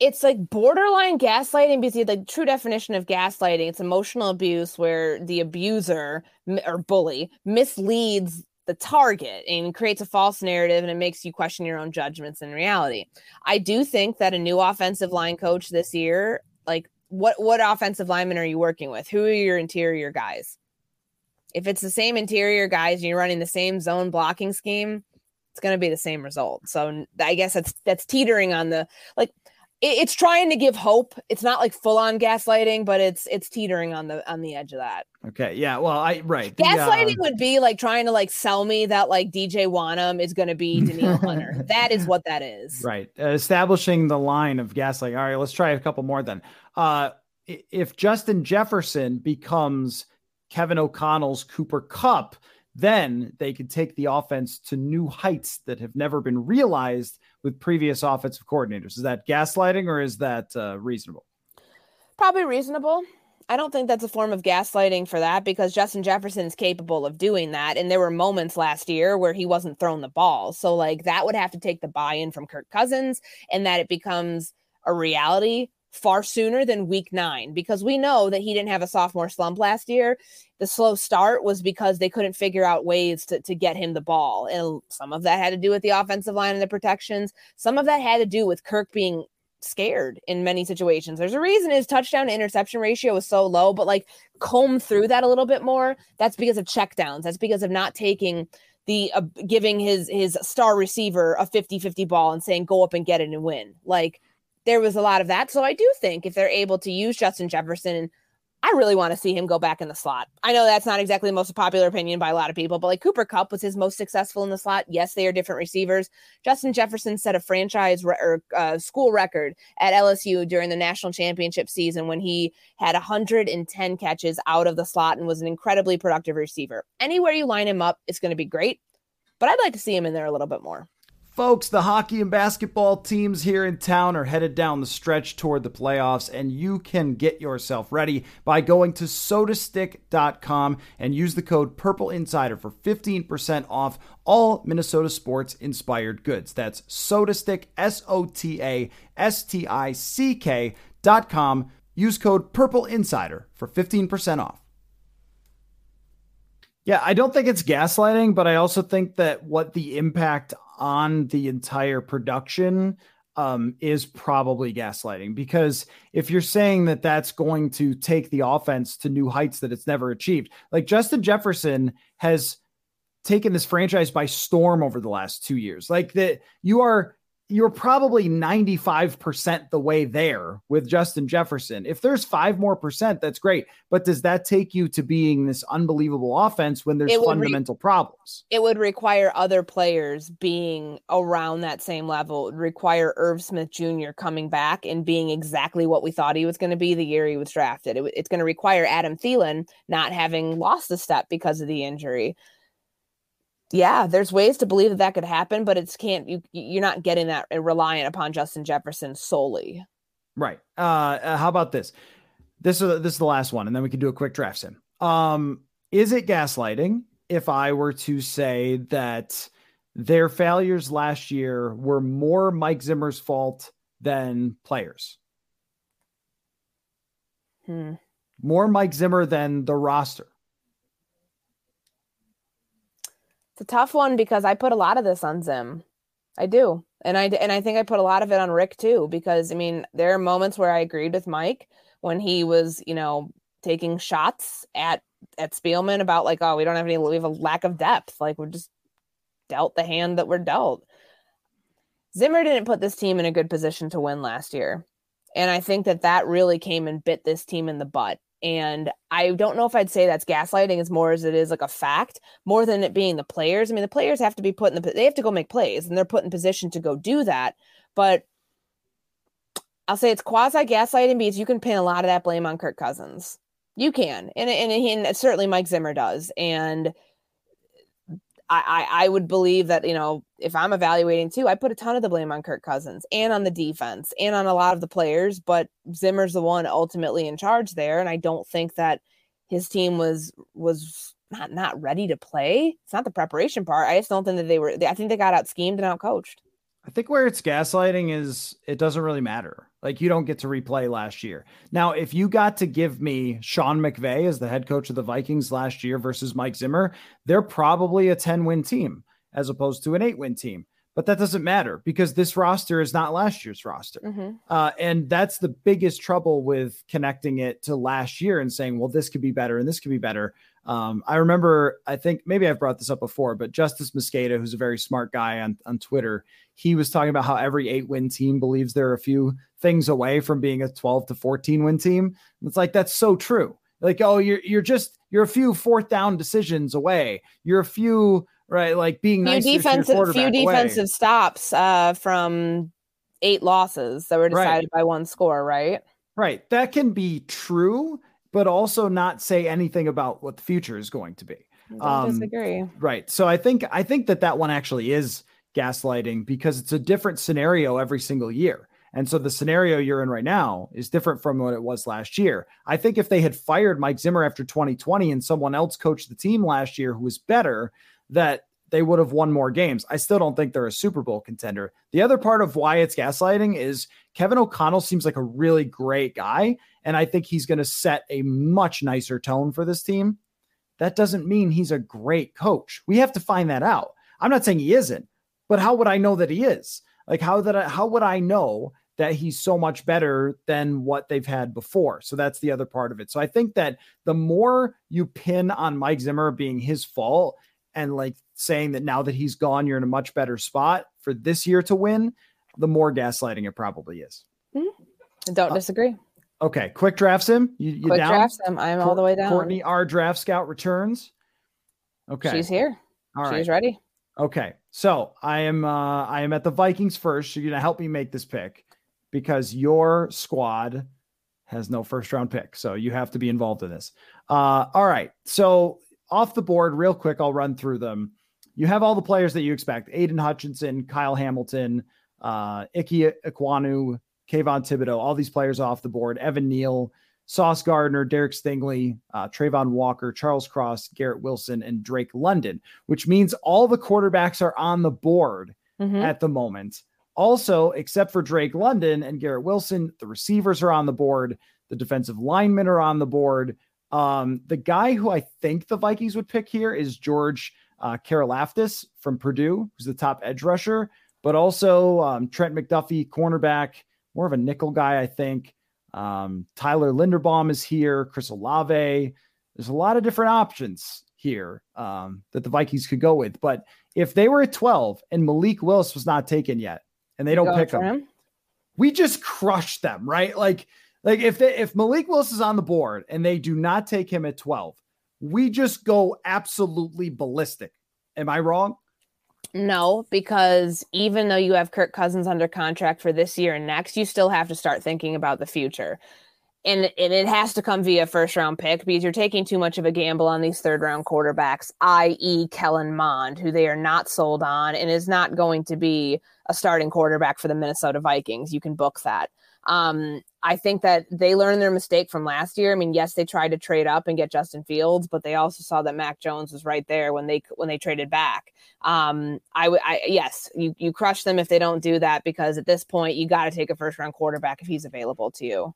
It's like borderline gaslighting because the true definition of gaslighting, it's emotional abuse where the abuser or bully misleads the target and creates a false narrative and it makes you question your own judgments in reality. I do think that a new offensive line coach this year, like what what offensive linemen are you working with? Who are your interior guys? If it's the same interior guys and you're running the same zone blocking scheme, it's going to be the same result. So I guess that's that's teetering on the like it, it's trying to give hope. It's not like full on gaslighting, but it's it's teetering on the on the edge of that. Okay. Yeah. Well, I right. Gaslighting uh, would be like trying to like sell me that like DJ Wonnum is going to be Danielle Hunter. that is what that is. Right. Uh, establishing the line of gaslighting. All right. Let's try a couple more then. Uh, if Justin Jefferson becomes Kevin O'Connell's Cooper Kupp, then they could take the offense to new heights that have never been realized with previous offensive coordinators. Is that gaslighting or is that uh, reasonable? Probably reasonable. I don't think that's a form of gaslighting for that because Justin Jefferson is capable of doing that. And there were moments last year where he wasn't throwing the ball. So, like, that would have to take the buy in from Kirk Cousins and that it becomes a reality far sooner than week nine because we know that he didn't have a sophomore slump last year. The slow start was because they couldn't figure out ways to, to get him the ball. And some of that had to do with the offensive line and the protections. Some of that had to do with Kirk being scared in many situations. There's a reason his touchdown to interception ratio is so low, but like comb through that a little bit more. That's because of checkdowns. That's because of not taking the uh, giving his his star receiver a 50-50 ball and saying go up and get it and win. Like there was a lot of that. So I do think if they're able to use Justin Jefferson, I really want to see him go back in the slot. I know that's not exactly the most popular opinion by a lot of people, but like Cooper Kupp was his most successful in the slot. Yes, they are different receivers. Justin Jefferson set a franchise re- or uh, school record at LSU during the national championship season when he had 110 catches out of the slot and was an incredibly productive receiver. Anywhere you line him up, it's going to be great, but I'd like to see him in there a little bit more. Folks, the hockey and basketball teams here in town are headed down the stretch toward the playoffs, and you can get yourself ready by going to sotastick.com and use the code Purple Insider for 15% off all Minnesota sports inspired goods. That's SotaStick S O T A S T I C K.com. Use code Purple Insider for 15% off. Yeah, I don't think it's gaslighting, but I also think that what the impact on the entire production um, is probably gaslighting because if you're saying that that's going to take the offense to new heights that it's never achieved, like Justin Jefferson has taken this franchise by storm over the last two years. Like that, you are you're probably 95% the way there with Justin Jefferson. If there's five more percent, that's great. But does that take you to being this unbelievable offense when there's fundamental re- problems? It would require other players being around that same level. It would require Irv Smith Jr. coming back and being exactly what we thought he was going to be the year he was drafted. It, it's going to require Adam Thielen not having lost a step because of the injury yeah, there's ways to believe that that could happen, but it's can't you you're not getting that uh, reliant upon Justin Jefferson solely. Right. Uh, uh how about this? This is this is the last one, and then we can do a quick draft sim. Um, is it gaslighting if I were to say that their failures last year were more Mike Zimmer's fault than players? Hmm. More Mike Zimmer than the roster. A tough one because I put a lot of this on Zim. I do. And I and I think I put a lot of it on Rick too because I mean there are moments where I agreed with Mike when he was, you know, taking shots at at Spielman about like oh we don't have any we have a lack of depth like we're just dealt the hand that we're dealt. Zimmer didn't put this team in a good position to win last year. And I think that that really came and bit this team in the butt. And I don't know if I'd say that's gaslighting as more as it is like a fact, more than it being the players. I mean, the players have to be put in the they have to go make plays and they're put in position to go do that. But I'll say it's quasi gaslighting because you can pin a lot of that blame on Kirk Cousins. You can, and and, and certainly Mike Zimmer does. And I, I, would believe that you know if I'm evaluating too, I put a ton of the blame on Kirk Cousins and on the defense and on a lot of the players, but Zimmer's the one ultimately in charge there, and I don't think that his team was was not not ready to play. It's not the preparation part. I just don't think that they were. I think they got out schemed and out coached. I think where it's gaslighting is it doesn't really matter. Like you don't get to replay last year. Now, if you got to give me Sean McVay as the head coach of the Vikings last year versus Mike Zimmer, they're probably a 10 win team as opposed to an eight win team. But that doesn't matter because this roster is not last year's roster. Mm-hmm. Uh, and that's the biggest trouble with connecting it to last year and saying, well, this could be better and this could be better. Um, I remember, I think maybe I've brought this up before, but Justis Mosqueda, who's a very smart guy on, on Twitter, he was talking about how every eight win team believes they're a few things away from being a 12 to 14 win team. It's like, that's so true. Like, oh, you're, you're just, you're a few fourth down decisions away. You're a few, right? Like being few nice defensive, few defensive away. stops uh, from eight losses that were decided right. by one score, right? Right. That can be true but also not say anything about what the future is going to be. I um, disagree. Right. So I think I think that that one actually is gaslighting because it's a different scenario every single year. And so the scenario you're in right now is different from what it was last year. I think if they had fired Mike Zimmer after 2020 and someone else coached the team last year who was better, that they would have won more games. I still don't think they're a Super Bowl contender. The other part of why it's gaslighting is Kevin O'Connell seems like a really great guy. And I think he's going to set a much nicer tone for this team. That doesn't mean he's a great coach. We have to find that out. I'm not saying he isn't, but how would I know that he is? Like how that how would I know that he's so much better than what they've had before? So that's the other part of it. So I think that the more you pin on Mike Zimmer being his fault and like saying that now that he's gone, you're in a much better spot for this year to win, the more gaslighting it probably is. Mm-hmm. Don't uh, disagree. Okay, quick draft sim. You, you quick down? draft sim. I'm all the way down. Courtney, our draft scout returns. Okay, she's here. All she's right. ready. Okay, so I am uh I am at the Vikings first. So you're gonna help me make this pick because your squad has no first round pick, so you have to be involved in this. Uh, all right, so off the board, real quick, I'll run through them. You have all the players that you expect: Aidan Hutchinson, Kyle Hamilton, uh, Ickey Ekwonu, Kayvon Thibodeaux, all these players off the board. Evan Neal, Sauce Gardner, Derek Stingley, uh, Travon Walker, Charles Cross, Garrett Wilson, and Drake London, which means all the quarterbacks are on the board mm-hmm. at the moment. Also, except for Drake London and Garrett Wilson, the receivers are on the board, the defensive linemen are on the board. Um, the guy who I think the Vikings would pick here is George uh, from Purdue, who's the top edge rusher, but also um, Trent McDuffie, cornerback, more of a nickel guy, I think. Um, Tyler Linderbaum is here, Chris Olave. There's a lot of different options here um, that the Vikings could go with. But if they were at 12 and Malik Willis was not taken yet and they don't pick him, him, we just crushed them, right? Like, like if they, if Malik Willis is on the board and they do not take him at 12, we just go absolutely ballistic. Am I wrong? No, because even though you have Kirk Cousins under contract for this year and next, you still have to start thinking about the future. And, and it has to come via first round pick because you're taking too much of a gamble on these third round quarterbacks, i.e., Kellen Mond, who they are not sold on and is not going to be a starting quarterback for the Minnesota Vikings. You can book that. Um, I think that they learned their mistake from last year. I mean, yes, they tried to trade up and get Justin Fields, but they also saw that Mac Jones was right there when they when they traded back. Um, I would, I yes, you you crush them if they don't do that because at this point you got to take a first round quarterback if he's available to you.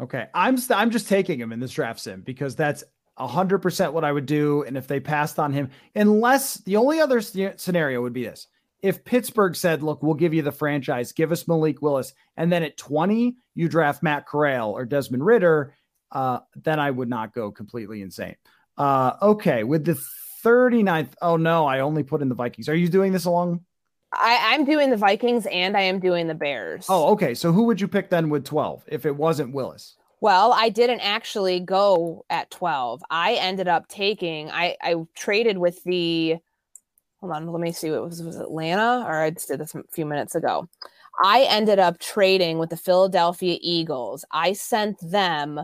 Okay, I'm st- I'm just taking him in this draft sim because that's hundred percent what I would do. And if they passed on him, unless the only other scenario would be this: if Pittsburgh said, look, we'll give you the franchise, give us Malik Willis, and then at 20, you draft Matt Corral or Desmond Ridder, uh, then I would not go completely insane. Uh, okay, with the 39th, oh no, I only put in the Vikings. Are you doing this along? I, I'm doing the Vikings and I am doing the Bears. Oh, okay. So who would you pick then with 12 if it wasn't Willis? Well, I didn't actually go at 12. I ended up taking, I, I traded with the hold on, let me see what was was Atlanta or I just did this a few minutes ago. I ended up trading with the Philadelphia Eagles. I sent them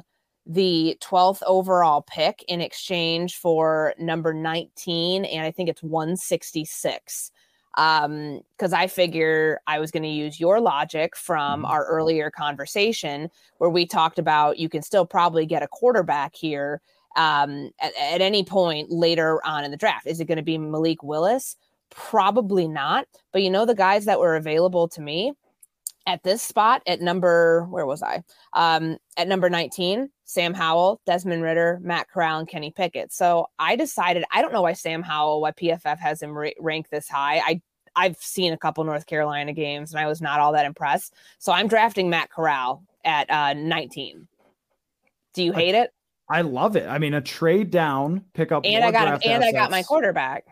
the 12th overall pick in exchange for number 19 and I think it's 166 um because i figure i was going to use your logic from mm-hmm. our earlier conversation where we talked about you can still probably get a quarterback here um, at, at any point later on in the draft. Is it going to be Malik Willis? Probably not. But you know, the guys that were available to me at this spot at number, where was I? Um, at number 19, Sam Howell, Desmond Ridder, Matt Corral, and Kenny Pickett. So I decided, I don't know why Sam Howell, why PFF has him ra- ranked this high. I I've seen a couple North Carolina games and I was not all that impressed. So I'm drafting Matt Corral at uh, 19. Do you hate it? I love it. I mean, a trade down, pick up, and I got and I got my quarterback.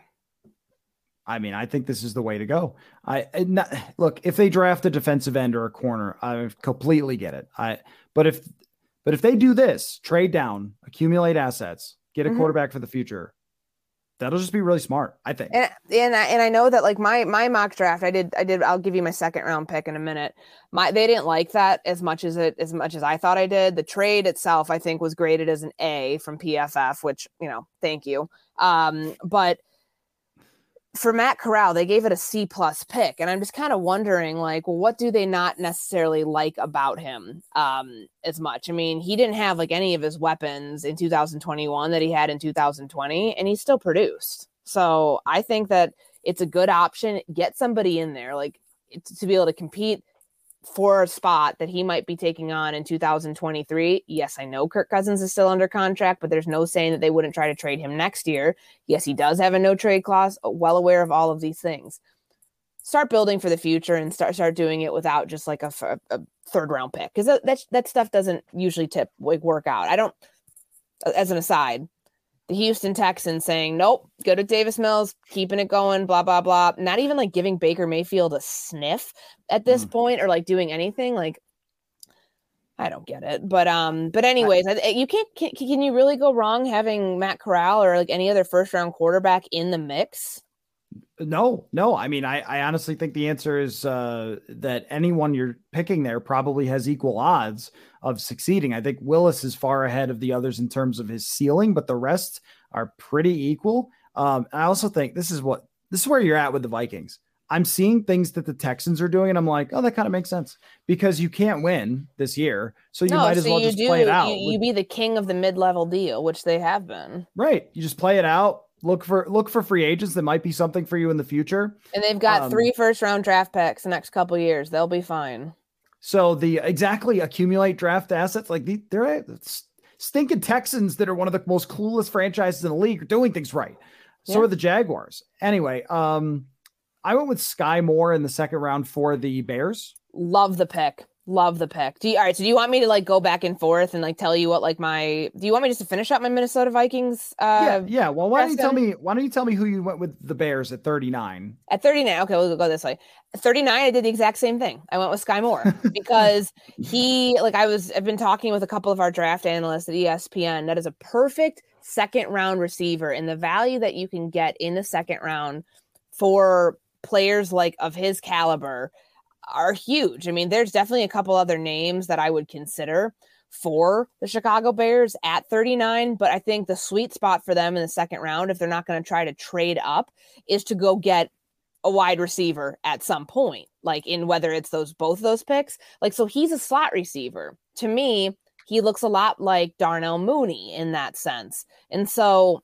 I mean, I think this is the way to go. I not, look if they draft a defensive end or a corner, I completely get it. I but if but if they do this, trade down, accumulate assets, get a mm-hmm. quarterback for the future, that'll just be really smart i think. And and I, and I know that like my my mock draft i did i did i'll give you my second round pick in a minute. My they didn't like that as much as it as much as i thought i did. The trade itself i think was graded as an a from pff which you know thank you. Um but for Matt Corral, they gave it a C plus pick, and I'm just kind of wondering, like, well, what do they not necessarily like about him um, as much? I mean, he didn't have like any of his weapons in 2021 that he had in 2020, and he still produced. So I think that it's a good option. Get somebody in there, like, to be able to compete for a spot that he might be taking on in 2023. Yes, I know Kirk Cousins is still under contract, but there's no saying that they wouldn't try to trade him next year. Yes, he does have a no trade clause. Uh, well aware of all of these things. Start building for the future and start start doing it without just like a, a third round pick because that, that that stuff doesn't usually tip like work out. I don't. As an aside, the Houston Texans saying, nope, go to Davis Mills, keeping it going, blah, blah, blah. Not even like giving Baker Mayfield a sniff at this mm. point or like doing anything. Like, I don't get it. But, um, but anyways, I, you can't, can, can you really go wrong having Matt Corral or like any other first round quarterback in the mix? No, no. I mean, I, I honestly think the answer is uh, that anyone you're picking there probably has equal odds of succeeding. I think Willis is far ahead of the others in terms of his ceiling, but the rest are pretty equal. Um, I also think this is what this is where you're at with the Vikings. I'm seeing things that the Texans are doing, and I'm like, oh, that kind of makes sense because you can't win this year, so you no, might as well just do, play it out. You, you be the king of the mid-level deal, which they have been. Right, you just play it out look for look for free agents that might be something for you in the future. And they've got um, three first round draft picks the next couple years. They'll be fine. So the exactly accumulate draft assets like the they're stinking Texans that are one of the most clueless franchises in the league are doing things right. So yeah. are the Jaguars. Anyway, um, I went with Skyy Moore in the second round for the Bears. Love the pick. Love the pick. Do you, all right. So do you want me to like go back and forth and like tell you what like my? Do you want me just to finish up my Minnesota Vikings? Uh, yeah, yeah. Well, why don't you tell me? Why don't you tell me who you went with the Bears at thirty nine? At thirty nine. Okay, we'll go this way. At thirty nine, I did the exact same thing. I went with Skyy Moore because he like I was. I've been talking with a couple of our draft analysts at ESPN. That is a perfect second round receiver, and the value that you can get in the second round for players like of his caliber are huge. I mean, there's definitely a couple other names that I would consider for the Chicago Bears at 39, but I think the sweet spot for them in the second round, if they're not going to try to trade up, is to go get a wide receiver at some point, like in whether it's those both those picks. Like, so he's a slot receiver. To me, he looks a lot like Darnell Mooney in that sense. And so,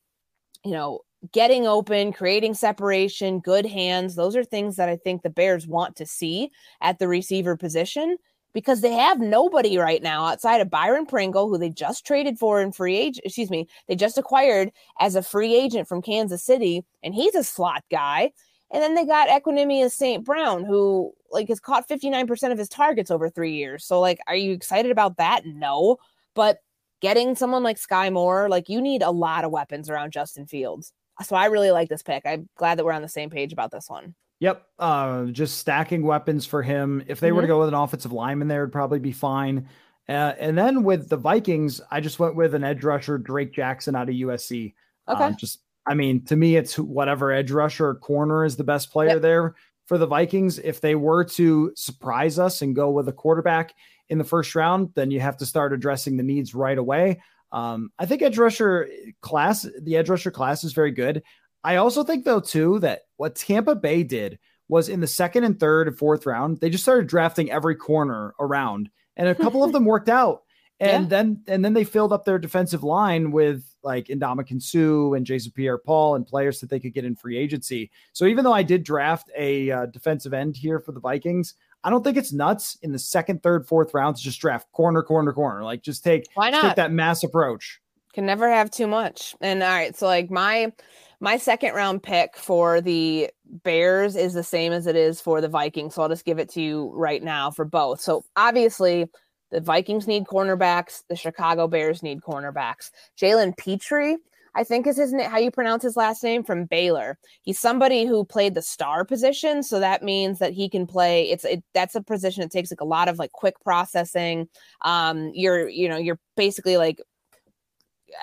you know, getting open, creating separation, good hands. Those are things that I think the Bears want to see at the receiver position because they have nobody right now outside of Byron Pringle, who they just traded for in free agent. Excuse me, they just acquired as a free agent from Kansas City, and he's a slot guy. And then they got Equanimeous St. Brown, who like has caught 59% of his targets over three years. So, like, are you excited about that? No. But getting someone like Skyy Moore, like you need a lot of weapons around Justin Fields. So I really like this pick. I'm glad that we're on the same page about this one. Yep. Uh, just stacking weapons for him. If they mm-hmm. were to mm-hmm. go with an offensive lineman there, would probably be fine. Uh, and then with the Vikings, I just went with an edge rusher, Drake Jackson out of USC. Okay. Uh, just, I mean, to me, it's whatever edge rusher or corner is the best player yep. there for the Vikings. If they were to surprise us and go with a quarterback in the first round, then you have to start addressing the needs right away. Um, I think edge rusher class, the edge rusher class is very good. I also think though too that what Tampa Bay did was in the second and third and fourth round, they just started drafting every corner around, and a couple of them worked out. And yeah. then and then they filled up their defensive line with like Ndamukong Suh and Jason Pierre-Paul and players that they could get in free agency. So even though I did draft a uh, defensive end here for the Vikings, I don't think it's nuts in the second, third, fourth rounds. Just draft corner, corner, corner. Like just take why not take that mass approach. Can never have too much. And all right, so like my my second round pick for the Bears is the same as it is for the Vikings. So I'll just give it to you right now for both. So obviously the Vikings need cornerbacks. The Chicago Bears need cornerbacks. Jalen Pitre I think is his name, how you pronounce his last name from Baylor. He's somebody who played the star position, so that means that he can play. It's it, that's a position that takes like a lot of like quick processing. Um, you're you know you're basically like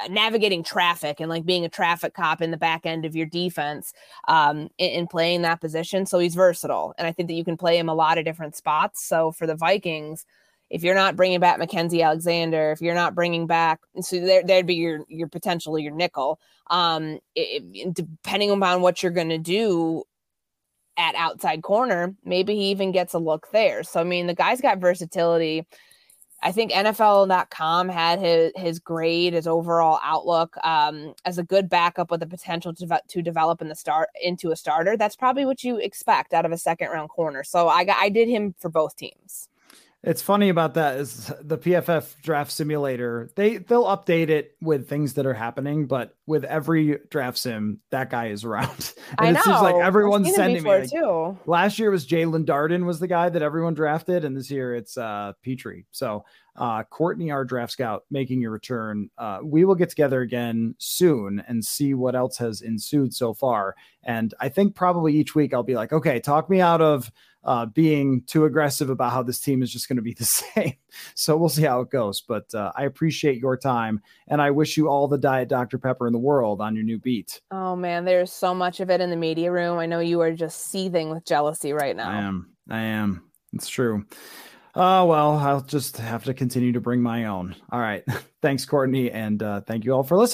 navigating traffic and like being a traffic cop in the back end of your defense um, in, in, playing that position. So he's versatile, and I think that you can play him a lot of different spots. So for the Vikings, if you're not bringing back Mackensie Alexander, if you're not bringing back, so there, there'd be your your potentially your nickel. Um, it, depending upon what you're going to do at outside corner, maybe he even gets a look there. So I mean, the guy's got versatility. I think NFL.com had his his grade, his overall outlook um, as a good backup with the potential to, to develop in the start into a starter. That's probably what you expect out of a second round corner. So I I did him for both teams. It's funny about that is the PFF draft simulator. They they'll update it with things that are happening, but with every draft sim, that guy is around. And I it know. seems like everyone's sending me. Like, too. Last year was Jaelon Darden was the guy that everyone drafted, and this year it's uh Pitre. So uh Courtney, our draft scout, making your return. Uh, we will get together again soon and see what else has ensued so far. And I think probably each week I'll be like, okay, talk me out of uh, being too aggressive about how this team is just going to be the same. So we'll see how it goes. But uh, I appreciate your time and I wish you all the Diet Dr. Pepper in the world on your new beat. Oh, man, there's so much of it in the media room. I know you are just seething with jealousy right now. I am. I am. It's true. Oh, well, I'll just have to continue to bring my own. All right. Thanks, Courtney. And uh, thank you all for listening.